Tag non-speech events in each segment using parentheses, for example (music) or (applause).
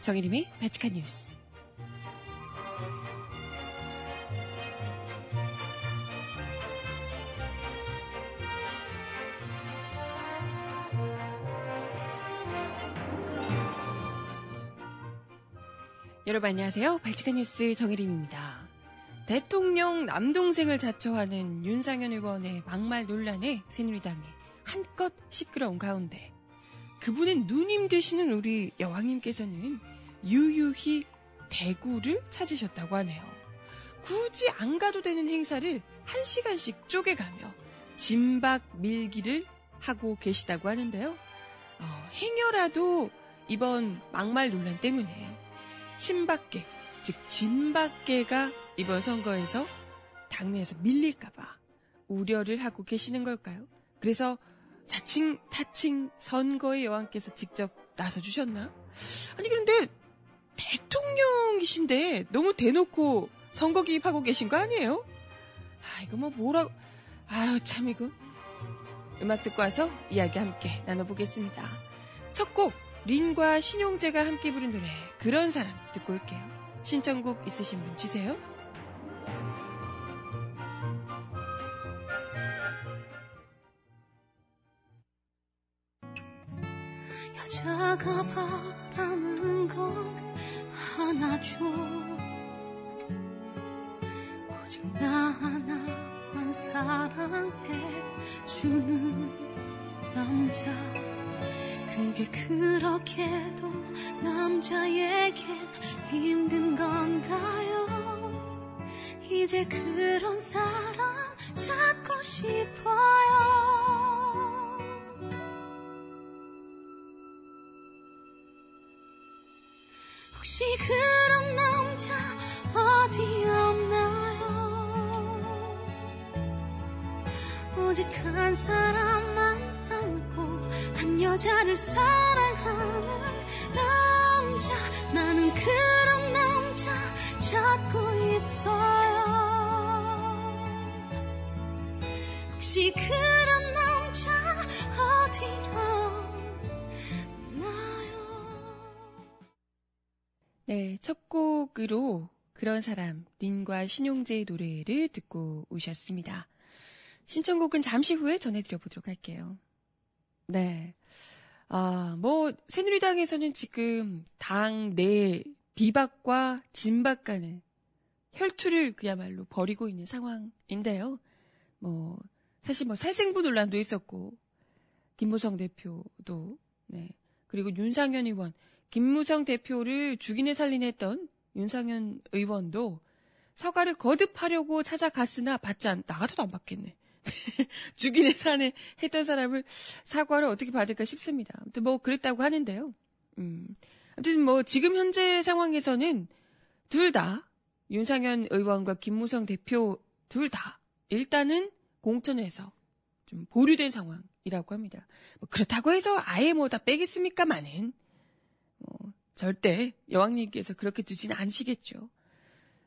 정혜림의 바치칸 뉴스. 여러분 안녕하세요. 발칙한 뉴스 정혜림입니다. 대통령 남동생을 자처하는 윤상현 의원의 막말 논란에 새누리당이 한껏 시끄러운 가운데 그분의 누님 되시는 우리 여왕님께서는 유유히 대구를 찾으셨다고 하네요. 굳이 안 가도 되는 행사를 한 시간씩 쪼개가며 진박 밀기를 하고 계시다고 하는데요. 어, 행여라도 이번 막말 논란 때문에 친박계, 즉 진박계가 이번 선거에서 당내에서 밀릴까봐 우려를 하고 계시는 걸까요? 그래서 자칭 타칭 선거의 여왕께서 직접 나서주셨나? 아니 그런데 대통령이신데 너무 대놓고 선거 기입하고 계신 거 아니에요? 아 이거 뭐 뭐라고 아유 참 이거 음악 듣고 와서 이야기 함께 나눠보겠습니다. 첫 곡 린과 신용재가 함께 부른 노래 그런 사람 듣고 올게요. 신청곡 있으신 분 주세요. 여자가 바라는 건 하나죠 오직 나 하나만 사랑해 주는 남자. 그게 그렇게도 남자에겐 힘든 건가요? 이제 그런 사람 찾고 싶어요 한 사람만 안고 한 여자를 사랑하는 남자. 나는 그런 남자 찾고 있어요. 혹시 그런 네, 첫 곡으로 그런 사람 린과 신용재의 노래를 듣고 오셨습니다. 신청곡은 잠시 후에 전해드려 보도록 할게요. 네. 아, 뭐, 새누리당에서는 지금 당 내 비박과 진박 간의 혈투를 그야말로 벌이고 있는 상황인데요. 뭐, 사실 뭐 살생부 논란도 있었고, 김무성 대표도, 네. 그리고 윤상현 의원, 김무성 대표를 죽이네 살리네 했던 윤상현 의원도 사과를 거듭하려고 찾아갔으나 받지 않, 나 같아도 안 받겠네. (laughs) 죽이네 사네 했던 사람을 사과를 어떻게 받을까 싶습니다. 아무튼 뭐 그랬다고 하는데요. 음. 아무튼 뭐 지금 현재 상황에서는 둘 다 윤상현 의원과 김무성 대표 둘 다 일단은 공천에서 좀 보류된 상황이라고 합니다. 뭐 그렇다고 해서 아예 뭐 다 빼겠습니까만은 뭐 절대 여왕님께서 그렇게 두지는 않으시겠죠.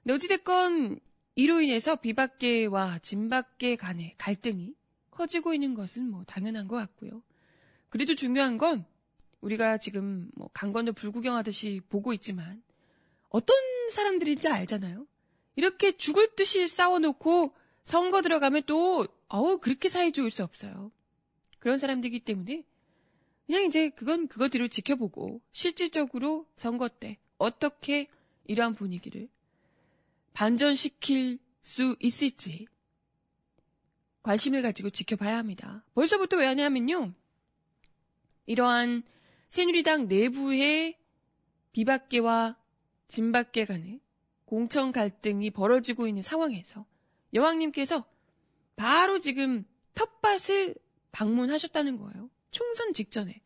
근데 어찌됐건 이로 인해서 비박계와 진박계 간의 갈등이 커지고 있는 것은 뭐 당연한 것 같고요. 그래도 중요한 건 우리가 지금 뭐 강건도 불구경하듯이 보고 있지만 어떤 사람들인지 알잖아요. 이렇게 죽을 듯이 싸워놓고 선거 들어가면 또 어우 그렇게 사이 좋을 수 없어요. 그런 사람들이기 때문에 그냥 이제 그건 그거대로 지켜보고 실질적으로 선거 때 어떻게 이러한 분위기를 반전시킬 수 있을지 관심을 가지고 지켜봐야 합니다. 벌써부터 왜 하냐면요. 이러한 새누리당 내부의 비박계와 진박계 간의 공천 갈등이 벌어지고 있는 상황에서 여왕님께서 바로 지금 텃밭을 방문하셨다는 거예요. 총선 직전에.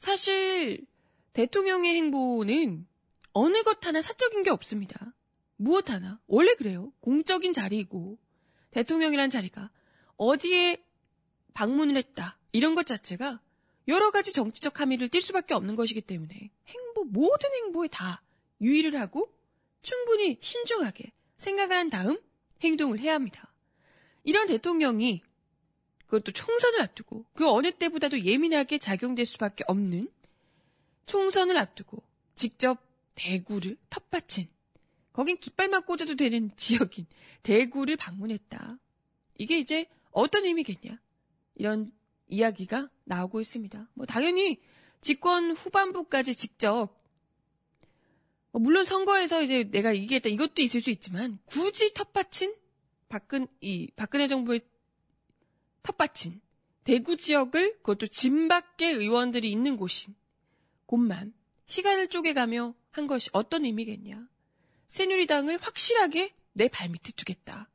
사실 대통령의 행보는 어느 것 하나 사적인 게 없습니다. 무엇 하나. 원래 그래요. 공적인 자리이고 대통령이란 자리가 어디에 방문을 했다. 이런 것 자체가 여러 가지 정치적 함의를 띌 수밖에 없는 것이기 때문에 행보 모든 행보에 다 유의를 하고 충분히 신중하게 생각을 한 다음 행동을 해야 합니다. 이런 대통령이 그것도 총선을 앞두고 그 어느 때보다도 예민하게 작용될 수밖에 없는 총선을 앞두고 직접 대구를 텃밭인 거긴 깃발만 꽂아도 되는 (laughs) 지역인 대구를 방문했다. 이게 이제 어떤 의미겠냐? 이런 이야기가 나오고 있습니다. 뭐 당연히 집권 후반부까지 직접 뭐 물론 선거에서 이제 내가 이기겠다 이것도 있을 수 있지만 굳이 텃밭인 박근 이 박근혜 정부의 텃밭인 대구 지역을 그것도 진밖에 의원들이 있는 곳인 곳만 시간을 쪼개가며 한 것이 어떤 의미겠냐. 새누리당을 확실하게 내 발밑에 두겠다.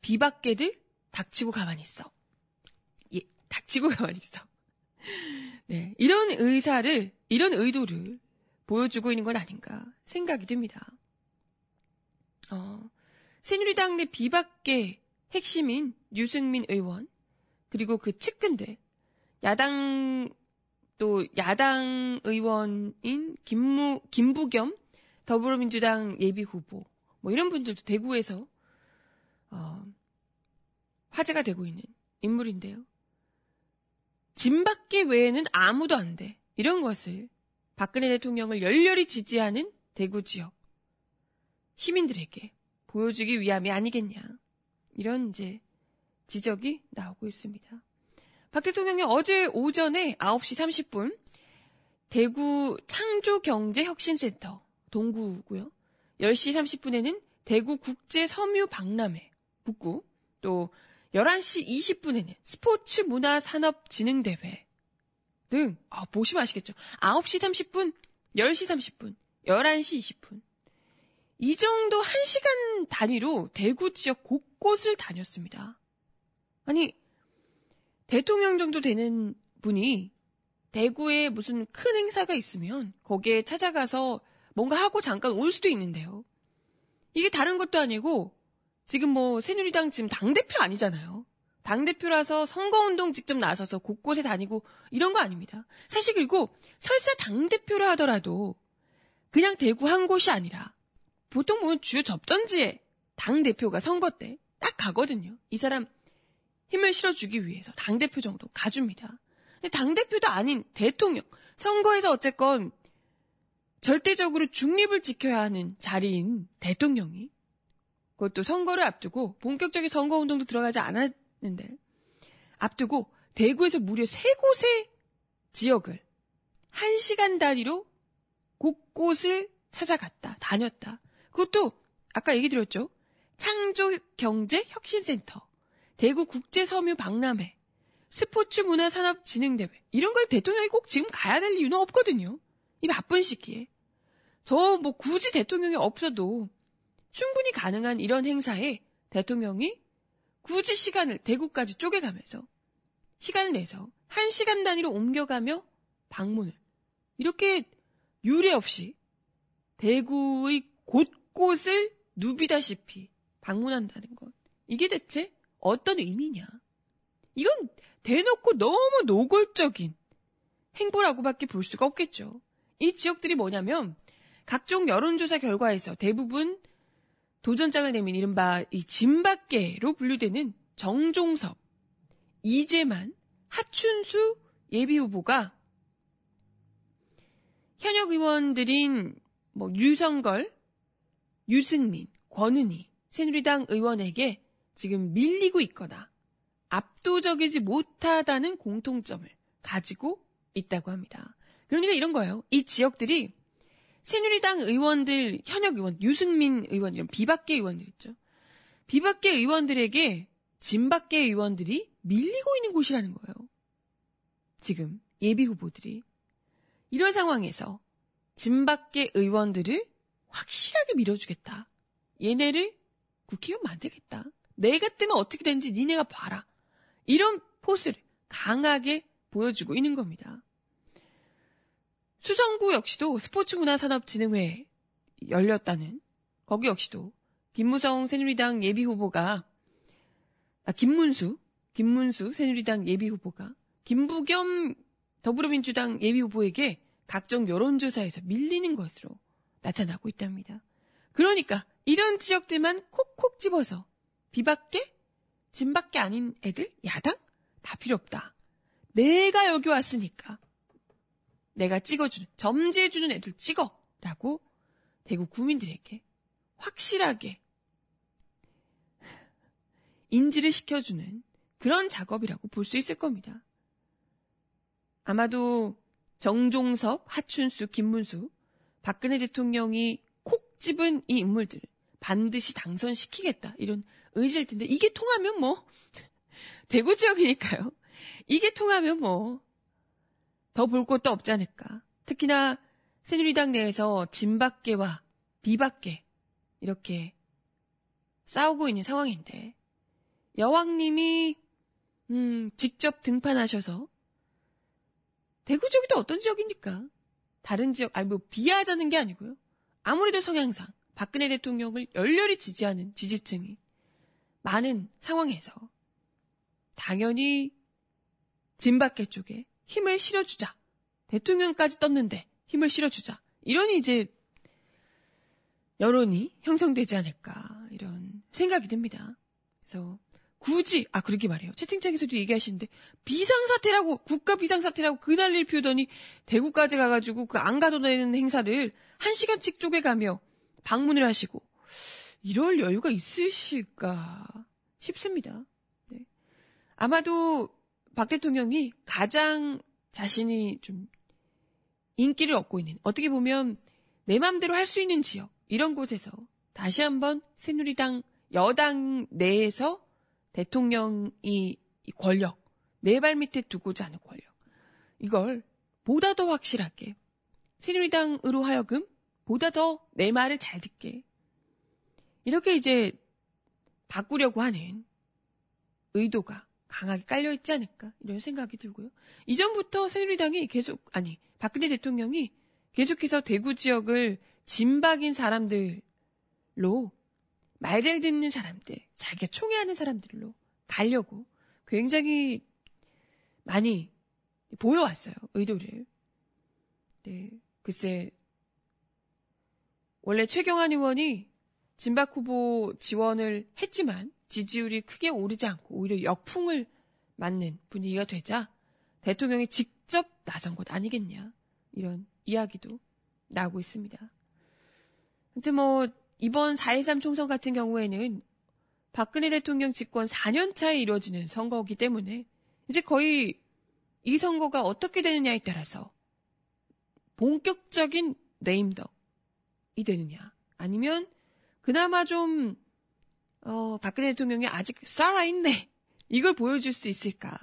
비박계들 닥치고 가만히 있어. 예, 닥치고 (laughs) 가만히 있어. 네, 이런 의사를, 이런 의도를 보여주고 있는 건 아닌가 생각이 듭니다. 어, 새누리당 내 비박계 핵심인 유승민 의원, 그리고 그 측근들, 야당, 또 야당 의원인 김무, 김부겸 더불어민주당 예비 후보, 뭐 이런 분들도 대구에서, 어, 화제가 되고 있는 인물인데요. 진밖에 외에는 아무도 안 돼. 이런 것을 박근혜 대통령을 열렬히 지지하는 대구 지역 시민들에게 보여주기 위함이 아니겠냐. 이런 이제 지적이 나오고 있습니다. 박 대통령이 어제 오전에 9시 30분 대구 창조경제혁신센터 동구고요. 10시 30분에는 대구 국제 섬유 박람회 북구 또 11시 20분에는 스포츠 문화 산업 진흥 대회 등 아, 보시면 아시겠죠. 9시 30분, 10시 30분, 11시 20분. 이 정도 1시간 단위로 대구 지역 곳 곳을 다녔습니다. 아니 대통령 정도 되는 분이 대구에 무슨 큰 행사가 있으면 거기에 찾아가서 뭔가 하고 잠깐 올 수도 있는데요. 이게 다른 것도 아니고 지금 뭐 새누리당 지금 당대표 아니잖아요. 당대표라서 선거운동 직접 나서서 곳곳에 다니고 이런 거 아닙니다. 사실 그리고 설사 당대표라 하더라도 그냥 대구 한 곳이 아니라 보통 보면 주요 접전지에 당대표가 선거 때 딱 가거든요. 이 사람 힘을 실어주기 위해서 당대표 정도 가줍니다. 당대표도 아닌 대통령, 선거에서 어쨌건 절대적으로 중립을 지켜야 하는 자리인 대통령이 그것도 선거를 앞두고 본격적인 선거 운동도 들어가지 않았는데 앞두고 대구에서 무려 세 곳의 지역을 한 시간 단위로 곳곳을 찾아갔다, 다녔다. 그것도 아까 얘기 드렸죠. 창조경제혁신센터, 대구국제섬유 박람회, 스포츠문화산업진흥대회 이런 걸 대통령이 꼭 지금 가야 될 이유는 없거든요. 이 바쁜 시기에. 저 뭐 굳이 대통령이 없어도 충분히 가능한 이런 행사에 대통령이 굳이 시간을 대구까지 쪼개가면서 시간을 내서 한 시간 단위로 옮겨가며 방문을 이렇게 유례 없이 대구의 곳곳을 누비다시피 방문한다는 것. 이게 대체 어떤 의미냐? 이건 대놓고 너무 노골적인 행보라고밖에 볼 수가 없겠죠. 이 지역들이 뭐냐면 각종 여론조사 결과에서 대부분 도전장을 내민 이른바 이 진밖계로 분류되는 정종섭, 이재만, 하춘수 예비 후보가 현역 의원들인 뭐 유성걸, 유승민, 권은희, 새누리당 의원에게 지금 밀리고 있거나 압도적이지 못하다는 공통점을 가지고 있다고 합니다. 그러니까 이런 거예요. 이 지역들이 새누리당 의원들, 현역 의원, 유승민 의원, 이런 비박계 의원들 있죠. 비박계 의원들에게 진박계 의원들이 밀리고 있는 곳이라는 거예요. 지금 예비 후보들이. 이런 상황에서 진박계 의원들을 확실하게 밀어주겠다. 얘네를 국회의원 만들겠다. 내가 뜨면 어떻게 되는지 니네가 봐라. 이런 포스를 강하게 보여주고 있는 겁니다. 수성구 역시도 스포츠문화산업진흥회 열렸다는 거기 역시도 김무성 새누리당 예비 후보가 아 김문수 김문수 새누리당 예비 후보가 김부겸 더불어민주당 예비 후보에게 각종 여론조사에서 밀리는 것으로 나타나고 있답니다. 그러니까 이런 지역들만 콕 콕 집어서. 비밖에? 진밖에 아닌 애들? 야당? 다 필요 없다. 내가 여기 왔으니까 내가 찍어주는 점지해주는 애들 찍어라고 대구 구민들에게 확실하게 인지를 시켜주는 그런 작업이라고 볼 수 있을 겁니다. 아마도 정종섭, 하춘수, 김문수, 박근혜 대통령이 콕 집은 이 인물들을 반드시 당선시키겠다 이런 의지일 텐데 이게 통하면 뭐 (laughs) 대구 지역이니까요. 이게 통하면 뭐 더 볼 것도 없지 않을까. 특히나 새누리당 내에서 진박계와 비박계 이렇게 싸우고 있는 상황인데 여왕님이 음, 직접 등판하셔서 대구 지역이 또 어떤 지역입니까? 다른 지역 아니 뭐 비하자는 게 아니고요. 아무래도 성향상 박근혜 대통령을 열렬히 지지하는 지지층이 많은 상황에서 당연히 진박계 쪽에 힘을 실어주자. 대통령까지 떴는데 힘을 실어주자. 이런 이제 여론이 형성되지 않을까 이런 생각이 듭니다. 그래서 굳이 아 그러게 말이에요. 채팅창에서도 얘기하시는데 비상사태라고 국가 비상사태라고 그날일 피우더니 대구까지 가가지고 그 안 가도 되는 행사를 한 시간씩 쪼개가며 방문을 하시고 이럴 여유가 있으실까 싶습니다. 네. 아마도 박 대통령이 가장 자신이 좀 인기를 얻고 있는 어떻게 보면 내 마음대로 할 수 있는 지역 이런 곳에서 다시 한번 새누리당 여당 내에서 대통령이 권력 내 발 밑에 두고자 하는 권력 이걸 보다 더 확실하게 새누리당으로 하여금 보다 더 내 말을 잘 듣게 이렇게 이제 바꾸려고 하는 의도가 강하게 깔려 있지 않을까 이런 생각이 들고요. 이전부터 새누리당이 계속 아니 박근혜 대통령이 계속해서 대구 지역을 진박인 사람들로 말 잘 듣는 사람들, 자기가 총애하는 사람들로 가려고 굉장히 많이 보여왔어요. 의도를. 네, 글쎄 원래 최경환 의원이 진박 후보 지원을 했지만 지지율이 크게 오르지 않고 오히려 역풍을 맞는 분위기가 되자 대통령이 직접 나선 것 아니겠냐 이런 이야기도 나오고 있습니다. 아무튼 뭐 이번 4.13 총선 같은 경우에는 박근혜 대통령 집권 4년 차에 이루어지는 선거이기 때문에 이제 거의 이 선거가 어떻게 되느냐에 따라서 본격적인 네임덕이 되느냐 아니면 그나마 좀 어, 박근혜 대통령이 아직 살아있네 이걸 보여줄 수 있을까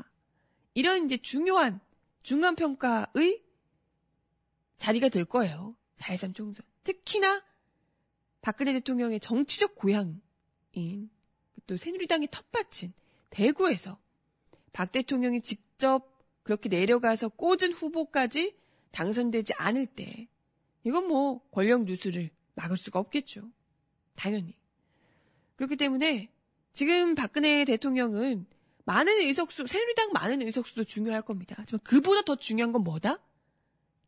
이런 이제 중요한 중간 평가의 자리가 될 거예요. 4.13 총선. 특히나 박근혜 대통령의 정치적 고향인 또 새누리당의 텃밭인 대구에서 박 대통령이 직접 그렇게 내려가서 꽂은 후보까지 당선되지 않을 때 이건 뭐 권력 누수를 막을 수가 없겠죠. 당연히. 그렇기 때문에 지금 박근혜 대통령은 많은 의석수, 새누리당 많은 의석수도 중요할 겁니다. 하지만 그보다 더 중요한 건 뭐다?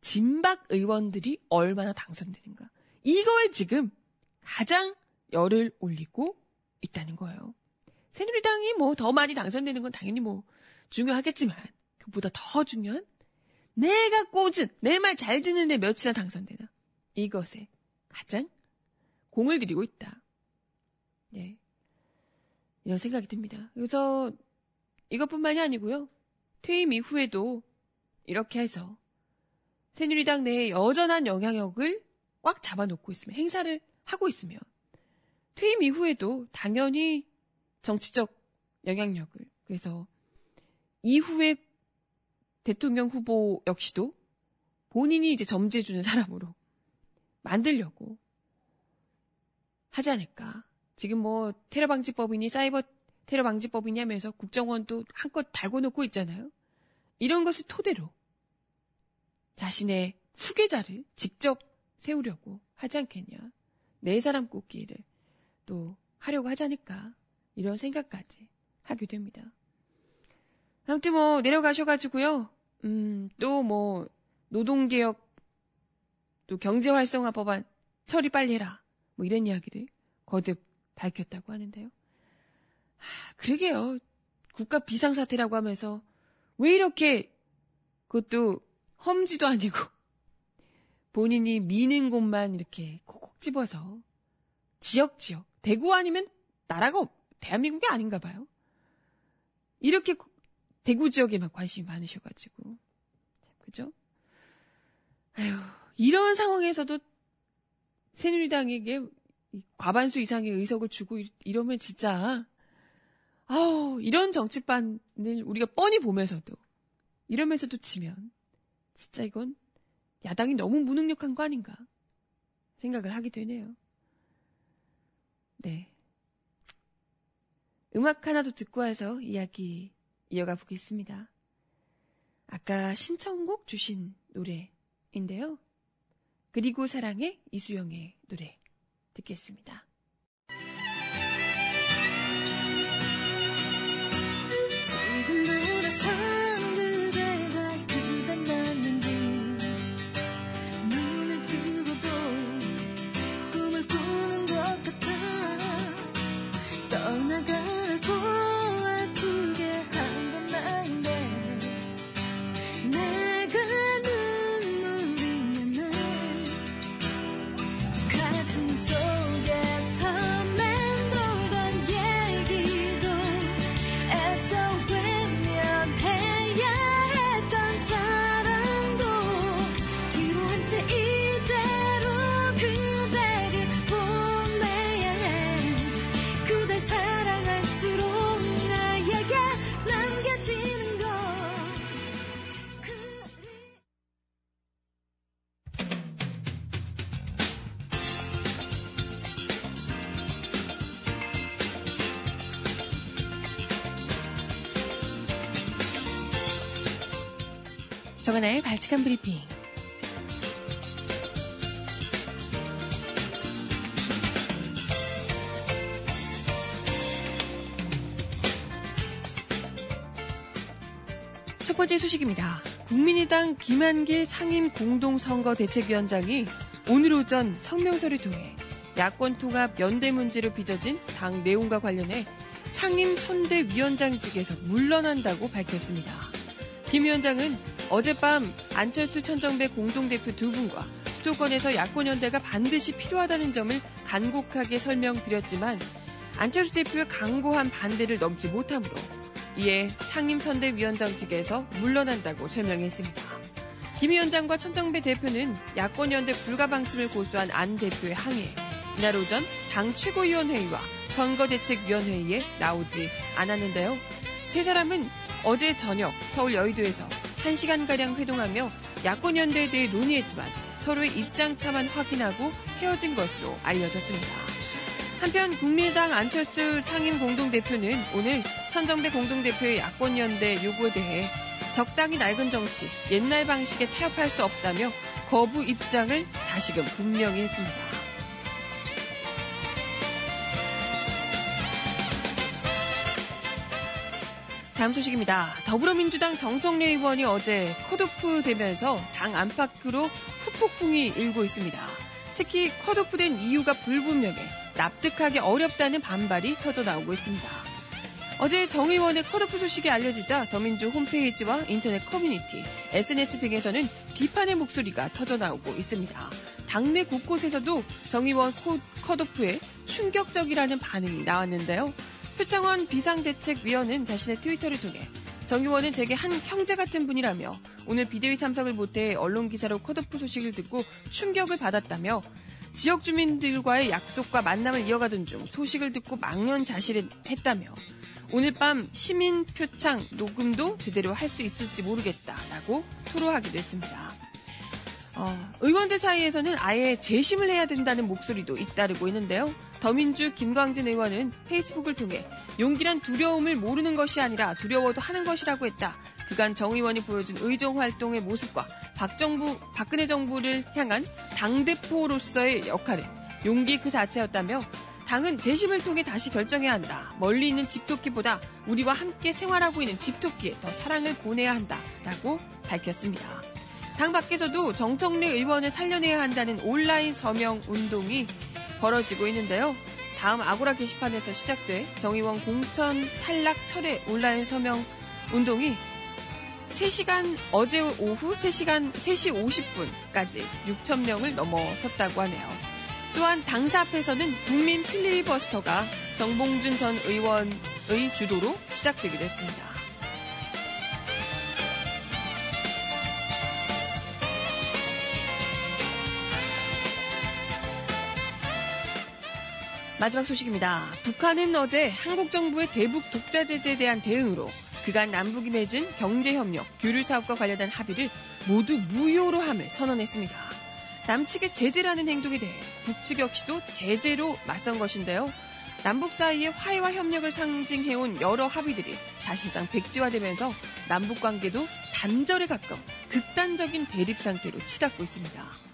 진박 의원들이 얼마나 당선되는가. 이거에 지금 가장 열을 올리고 있다는 거예요. 새누리당이 뭐 더 많이 당선되는 건 당연히 뭐 중요하겠지만 그보다 더 중요한 내가 꽂은 내 말 잘 듣는 애 몇이나 당선되나 이것에 가장 공을 들이고 있다. 예. 이런 생각이 듭니다. 그래서 이것뿐만이 아니고요. 퇴임 이후에도 이렇게 해서 새누리당 내에 여전한 영향력을 꽉 잡아놓고 있으면 행사를 하고 있으면 퇴임 이후에도 당연히 정치적 영향력을 그래서 이후에 대통령 후보 역시도 본인이 이제 점지해주는 사람으로 만들려고 하지 않을까. 지금 뭐 테러 방지법이니 사이버 테러 방지법이니 하면서 국정원도 한껏 달고 놓고 있잖아요. 이런 것을 토대로 자신의 후계자를 직접 세우려고 하지 않겠냐. 네 사람 꼽기를 또 하려고 하지 않을까. 이런 생각까지 하게 됩니다. 아무튼 뭐 내려가셔가지고요. 음, 또 뭐 노동개혁 또 경제활성화 법안 처리 빨리 해라. 뭐 이런 이야기를 거듭 밝혔다고 하는데요. 하, 그러게요. 국가 비상사태라고 하면서 왜 이렇게 그것도 험지도 아니고 (laughs) 본인이 미는 곳만 이렇게 콕콕 콕 집어서 지역 지역 대구 아니면 나라가 없, 대한민국이 아닌가 봐요. 이렇게 대구 지역에만 관심이 많으셔가지고 그죠? 아휴 이런 상황에서도 새누리당에게 과반수 이상의 의석을 주고 이러면 진짜 아우 이런 정치판을 우리가 뻔히 보면서도 이러면서도 치면 진짜 이건 야당이 너무 무능력한 거 아닌가 생각을 하게 되네요. 네. 음악 하나 도 듣고 와서 이야기 이어가 보겠습니다. 아까 신청곡 주신 노래인데요. 그리고 사랑의 이수영의 노래 듣겠습니다. 정은아의 발칙한 브리핑. 첫 번째 소식입니다. 국민의당 김한길 상임 공동선거 대책위원장이 오늘 오전 성명서를 통해 야권 통합 연대 문제로 빚어진 당 내용과 관련해 상임 선대위원장직에서 물러난다고 밝혔습니다. 김 위원장은 어젯밤 안철수 천정배 공동대표 두 분과 수도권에서 야권 연대가 반드시 필요하다는 점을 간곡하게 설명드렸지만 안철수 대표의 강고한 반대를 넘지 못하므로 이에 상임선대위원장직에서 물러난다고 설명했습니다. 김 위원장과 천정배 대표는 야권연대 불가 방침을 고수한 안 대표의 항의에 이날 오전 당 최고위원회의와 선거대책위원회의에 나오지 않았는데요. 세 사람은 어제 저녁 서울 여의도에서 1시간가량 회동하며 야권연대에 대해 논의했지만 서로의 입장차만 확인하고 헤어진 것으로 알려졌습니다. 한편 국민의당 안철수 상임 공동대표는 오늘 천정배 공동대표의 야권연대 요구에 대해 적당히 낡은 정치, 옛날 방식에 타협할 수 없다며 거부 입장을 다시금 분명히 했습니다. 다음 소식입니다. 더불어민주당 정청래 의원이 어제 컷오프 되면서 당 안팎으로 후폭풍이 일고 있습니다. 특히 컷오프 된 이유가 불분명해 납득하기 어렵다는 반발이 터져 나오고 있습니다. 어제 정 의원의 컷오프 소식이 알려지자 더민주 홈페이지와 인터넷 커뮤니티, SNS 등에서는 비판의 목소리가 터져 나오고 있습니다. 당내 곳곳에서도 정 의원 컷오프에 충격적이라는 반응이 나왔는데요. 표창원 비상대책위원은 자신의 트위터를 통해 정 의원은 제게 한 형제 같은 분이라며 오늘 비대위 참석을 못해 언론 기사로 컷오프 소식을 듣고 충격을 받았다며 지역 주민들과의 약속과 만남을 이어가던 중 소식을 듣고 망연자실했다며 오늘 밤 시민 표창 녹음도 제대로 할 수 있을지 모르겠다라고 토로하기도 했습니다. 어, 의원들 사이에서는 아예 재심을 해야 된다는 목소리도 잇따르고 있는데요. 더민주 김광진 의원은 페이스북을 통해 용기란 두려움을 모르는 것이 아니라 두려워도 하는 것이라고 했다. 그간 정 의원이 보여준 의정 활동의 모습과 박정부, 박근혜 정부를 향한 당대표로서의 역할은 용기 그 자체였다며 당은 재심을 통해 다시 결정해야 한다. 멀리 있는 집토끼보다 우리와 함께 생활하고 있는 집토끼에 더 사랑을 보내야 한다. 라고 밝혔습니다. 당 밖에서도 정청래 의원을 살려내야 한다는 온라인 서명 운동이 벌어지고 있는데요. 다음 아고라 게시판에서 시작돼 정의원 공천 탈락 철회 온라인 서명 운동이 3시간 어제 오후 3시간 3시 50분까지 6천 명을 넘어섰다고 하네요. 또한 당사 앞에서는 국민 필리버스터가 정봉준 전 의원의 주도로 시작되기도 했습니다. 마지막 소식입니다. 북한은 어제 한국 정부의 대북 독자 제재에 대한 대응으로 그간 남북이 맺은 경제협력, 교류 사업과 관련한 합의를 모두 무효로 함을 선언했습니다. 남측의 제재라는 행동에 대해 북측 역시도 제재로 맞선 것인데요. 남북 사이의 화해와 협력을 상징해온 여러 합의들이 사실상 백지화되면서 남북 관계도 단절에 가까운 극단적인 대립 상태로 치닫고 있습니다.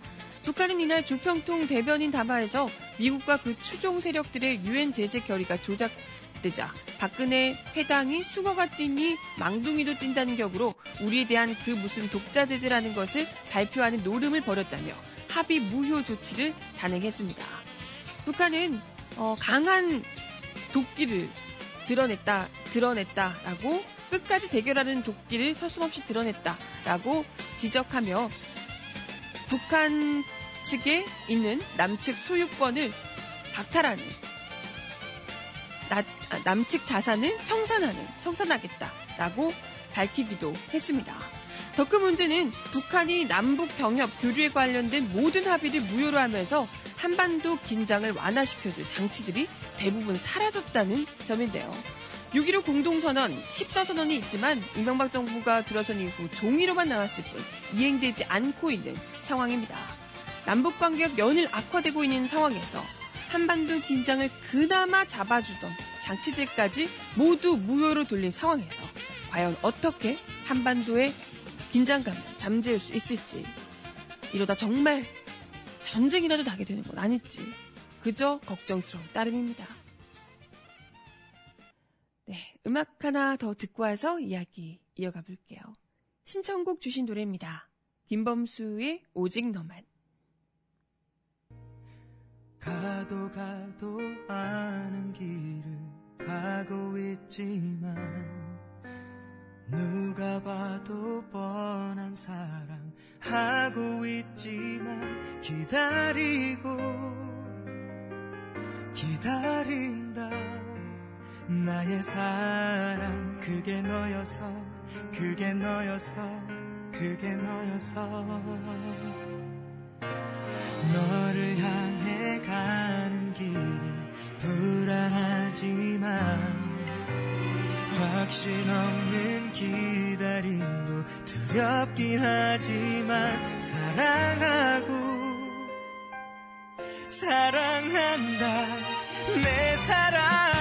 북한은 이날 조평통 대변인 담화에서 미국과 그 추종 세력들의 유엔 제재 결의가 조작되자 박근혜 패당이 수거가 뛰니 망둥이도 뛴다는 격으로 우리에 대한 그 무슨 독자 제재라는 것을 발표하는 노름을 벌였다며 합의 무효 조치를 단행했습니다. 북한은 어, 강한 도끼를 드러냈다, 드러냈다라고 끝까지 대결하는 도끼를 서슴없이 드러냈다라고 지적하며 북한 측에 있는 남측 소유권을 박탈하는 나, 아, 남측 자산을 청산하는 청산하겠다라고 밝히기도 했습니다. 더 큰 문제는 북한이 남북 병협 교류에 관련된 모든 합의를 무효로 하면서 한반도 긴장을 완화시켜줄 장치들이 대부분 사라졌다는 점인데요. 6.15 공동선언, 14선언이 있지만 이명박 정부가 들어선 이후 종이로만 나왔을 뿐 이행되지 않고 있는 상황입니다. 남북 관계가 연일 악화되고 있는 상황에서 한반도 긴장을 그나마 잡아주던 장치들까지 모두 무효로 돌린 상황에서 과연 어떻게 한반도의 긴장감을 잠재울 수 있을지 이러다 정말 전쟁이라도 나게 되는 건 아닐지 그저 걱정스러운 따름입니다. 네, 음악 하나 더 듣고 와서 이야기 이어가 볼게요. 신청곡 주신 노래입니다. 김범수의 오직 너만. 가도 가도 아는 길을 가고 있지만 누가 봐도 뻔한 사랑 하고 있지만 기다리고 기다린다 나의 사랑 그게 너여서 그게 너여서 그게 너여서. 너를 향해 가는 길이 불안하지만 확신 없는 기다림도 두렵긴 하지만 사랑하고 사랑한다. 내 사랑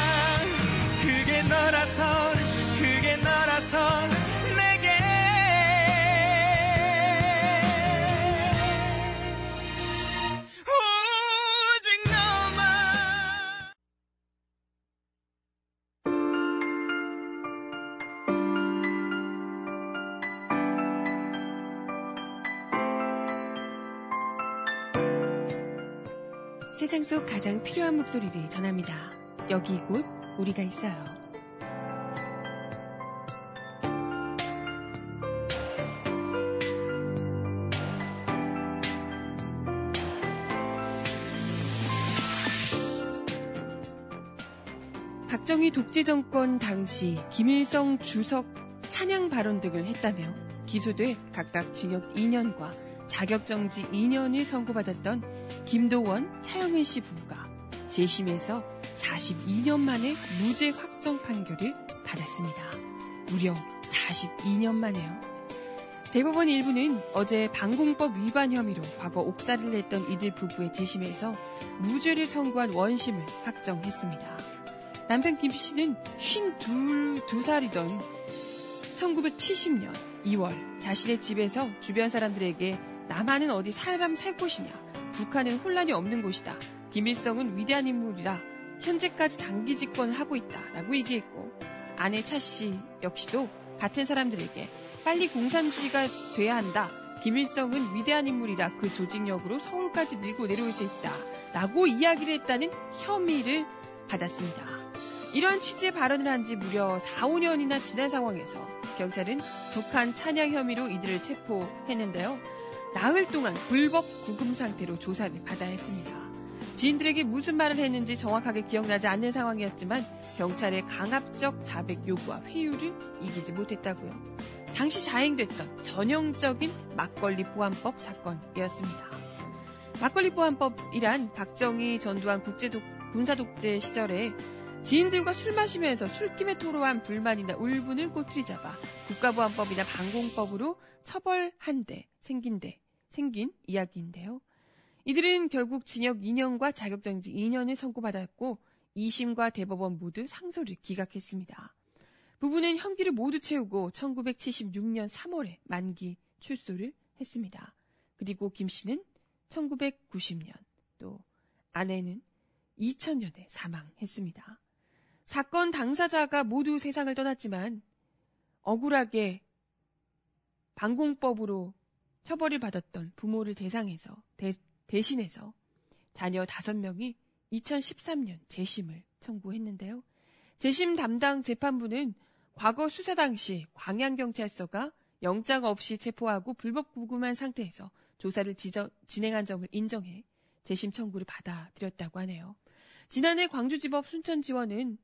속 가장 필요한 목소리를 전합니다. 여기 곧 우리가 있어요. 박정희 독재 정권 당시 김일성 주석 찬양 발언 등을 했다며 기소돼 각각 징역 2년과 자격정지 2년을 선고받았던 김도원, 차영은 씨 부부가 재심에서 42년 만에 무죄 확정 판결을 받았습니다. 무려 42년 만에요. 대법원 일부는 어제 방공법 위반 혐의로 과거 옥살이를 했던 이들 부부의 재심에서 무죄를 선고한 원심을 확정했습니다. 남편 김 씨는 52살이던 1970년 2월 자신의 집에서 주변 사람들에게 남한은 어디 사람 살 곳이냐 북한은 혼란이 없는 곳이다 김일성은 위대한 인물이라 현재까지 장기 집권을 하고 있다 라고 얘기했고 아내 차 씨 역시도 같은 사람들에게 빨리 공산주의가 돼야 한다 김일성은 위대한 인물이라 그 조직력으로 서울까지 밀고 내려올 수 있다 라고 이야기를 했다는 혐의를 받았습니다. 이러한 취지의 발언을 한 지 무려 4, 5년이나 지난 상황에서 경찰은 북한 찬양 혐의로 이들을 체포했는데요. 나흘 동안 불법 구금 상태로 조사를 받아야 했습니다. 지인들에게 무슨 말을 했는지 정확하게 기억나지 않는 상황이었지만 경찰의 강압적 자백 요구와 회유를 이기지 못했다고요. 당시 자행됐던 전형적인 막걸리 보안법 사건이었습니다. 막걸리 보안법이란 박정희 전두환 국제 독, 군사 독재 시절에 지인들과 술 마시면서 술김에 토로한 불만이나 울분을 꼬투리 잡아 국가보안법이나 방공법으로 처벌한 데 생긴 데 생긴 이야기인데요. 이들은 결국 징역 2년과 자격정지 2년을 선고받았고 2심과 대법원 모두 상소를 기각했습니다. 부부는 형기를 모두 채우고 1976년 3월에 만기 출소를 했습니다. 그리고 김 씨는 1990년 또 아내는 2000년에 사망했습니다. 사건 당사자가 모두 세상을 떠났지만 억울하게 방공법으로 처벌을 받았던 부모를 대상해서 대, 대신해서 자녀 5명이 2013년 재심을 청구했는데요. 재심 담당 재판부는 과거 수사 당시 광양경찰서가 영장 없이 체포하고 불법 구금한 상태에서 조사를 지저, 진행한 점을 인정해 재심 청구를 받아들였다고 하네요. 지난해 광주지법 순천지원은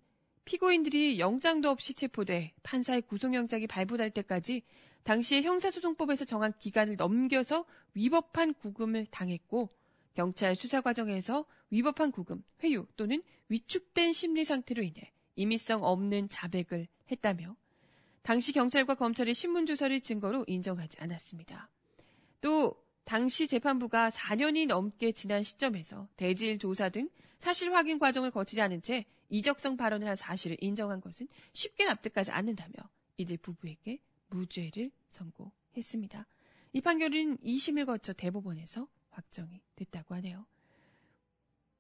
피고인들이 영장도 없이 체포돼 판사의 구속영장이 발부될 때까지 당시에 형사소송법에서 정한 기간을 넘겨서 위법한 구금을 당했고 경찰 수사 과정에서 위법한 구금, 회유 또는 위축된 심리 상태로 인해 임의성 없는 자백을 했다며 당시 경찰과 검찰의 신문 조사를 증거로 인정하지 않았습니다. 또 당시 재판부가 4년이 넘게 지난 시점에서 대질 조사 등 사실 확인 과정을 거치지 않은 채 이적성 발언을 한 사실을 인정한 것은 쉽게 납득하지 않는다며 이들 부부에게 무죄를 선고했습니다. 이 판결은 2심을 거쳐 대법원에서 확정이 됐다고 하네요.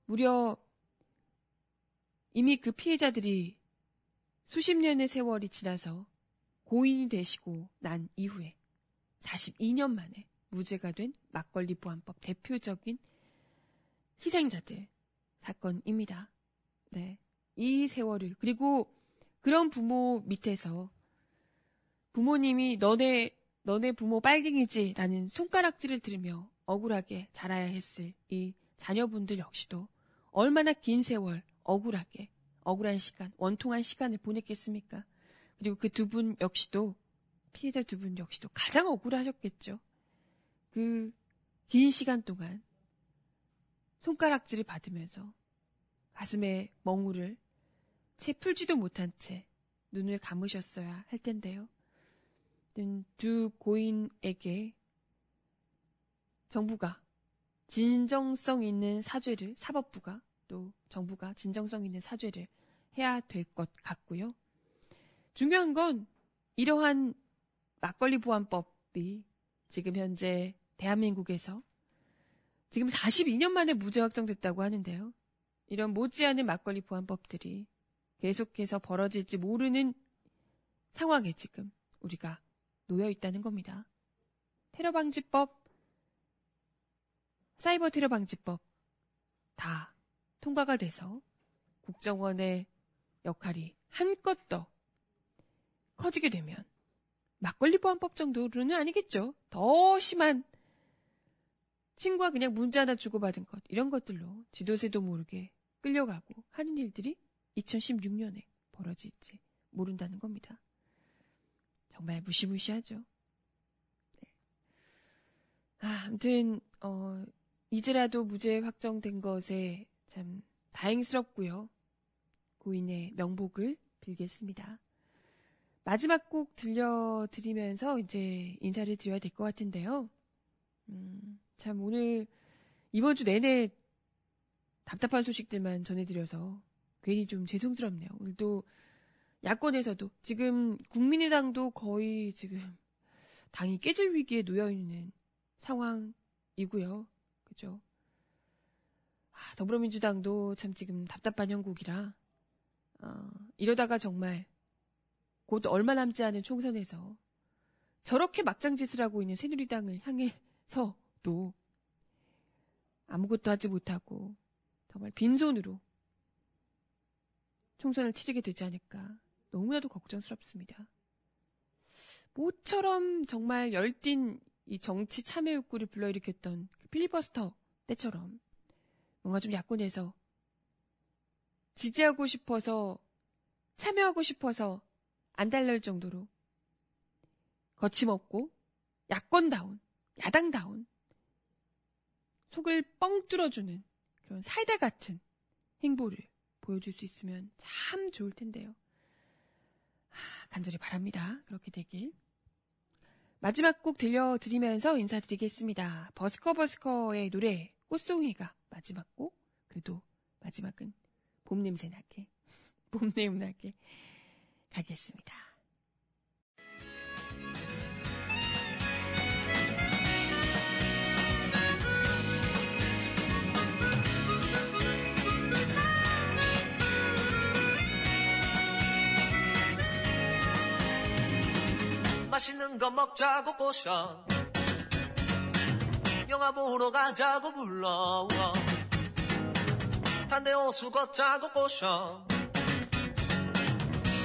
무려 이미 그 피해자들이 수십 년의 세월이 지나서 고인이 되시고 난 이후에 42년 만에 무죄가 된 막걸리 보안법 대표적인 희생자들 사건입니다. 네. 이 세월을 그리고 그런 부모 밑에서 부모님이 너네 너네 부모 빨갱이지 라는 손가락질을 들으며 억울하게 자라야 했을 이 자녀분들 역시도 얼마나 긴 세월 억울하게 억울한 시간 원통한 시간을 보냈겠습니까? 그리고 그 두 분 역시도 피해자 두 분 역시도 가장 억울하셨겠죠. 그 긴 시간 동안 손가락질을 받으면서 가슴에 멍울을 채 풀지도 못한 채 눈을 감으셨어야 할 텐데요. 두 고인에게 정부가 진정성 있는 사죄를 사법부가 또 정부가 진정성 있는 사죄를 해야 될 것 같고요. 중요한 건 이러한 막걸리 보안법이 지금 현재 대한민국에서 지금 42년 만에 무죄 확정됐다고 하는데요. 이런 못지않은 막걸리 보안법들이 계속해서 벌어질지 모르는 상황에 지금 우리가 놓여 있다는 겁니다. 테러 방지법, 사이버 테러 방지법 다 통과가 돼서 국정원의 역할이 한껏 더 커지게 되면 막걸리 보안법 정도로는 아니겠죠. 더 심한 친구와 그냥 문자 하나 주고받은 것 이런 것들로 지도새도 모르게 끌려가고 하는 일들이 2016년에 벌어질지 모른다는 겁니다. 정말 무시무시하죠. 네. 아, 아무튼 어, 이제라도 무죄 확정된 것에 참 다행스럽고요. 고인의 명복을 빌겠습니다. 마지막 곡 들려드리면서 이제 인사를 드려야 될 것 같은데요. 음, 참 오늘 이번 주 내내 답답한 소식들만 전해드려서 괜히 좀 죄송스럽네요. 오늘도 야권에서도 지금 국민의당도 거의 지금 당이 깨질 위기에 놓여 있는 상황이고요. 그죠? 아, 더불어민주당도 참 지금 답답한 형국이라 어, 이러다가 정말 곧 얼마 남지 않은 총선에서 저렇게 막장짓을 하고 있는 새누리당을 향해서도 아무것도 하지 못하고 정말 빈손으로 총선을 치르게 되지 않을까 너무나도 걱정스럽습니다. 모처럼 정말 열띤 이 정치 참여 욕구를 불러일으켰던 그 필리버스터 때처럼 뭔가 좀 야권에서 지지하고 싶어서 참여하고 싶어서 안 달랠 정도로 거침없고 야권다운, 야당다운 속을 뻥 뚫어주는 그런 사이다 같은 행보를 보여줄 수 있으면 참 좋을 텐데요. 하, 간절히 바랍니다. 그렇게 되길. 마지막 곡 들려드리면서 인사드리겠습니다. 버스커 버스커의 노래 꽃송이가 마지막 곡. 그래도 마지막은 봄 냄새 나게, (laughs) 봄 내음 나게 가겠습니다. 맛있는 거 먹자고 꼬셔. 영화 보러 가자고 불러 단대 호수 걷자고 꼬셔.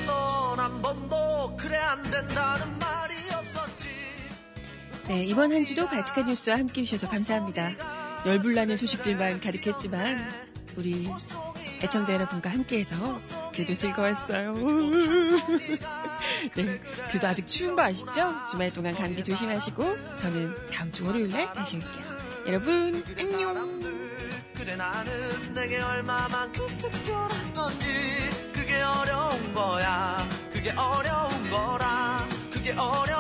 넌 한 번도 그래 안 된다는 말이 없었지. 네, 이번 한 주도 발칙한 뉴스와 함께 해주셔서 감사합니다. 열불나는 소식들만 가득했지만 우리 애청자 여러분과 함께해서 그래도 즐거웠어요. 네, 그래도 아직 추운 거 아시죠? 주말 동안 감기 조심하시고 저는 다음 주 월요일 날 다시 올게요. 여러분 안녕. 그래 나는 내게 얼마만큼 특별한 건지 그게 어려운 거야 그게 어려운 거라 그게 어려운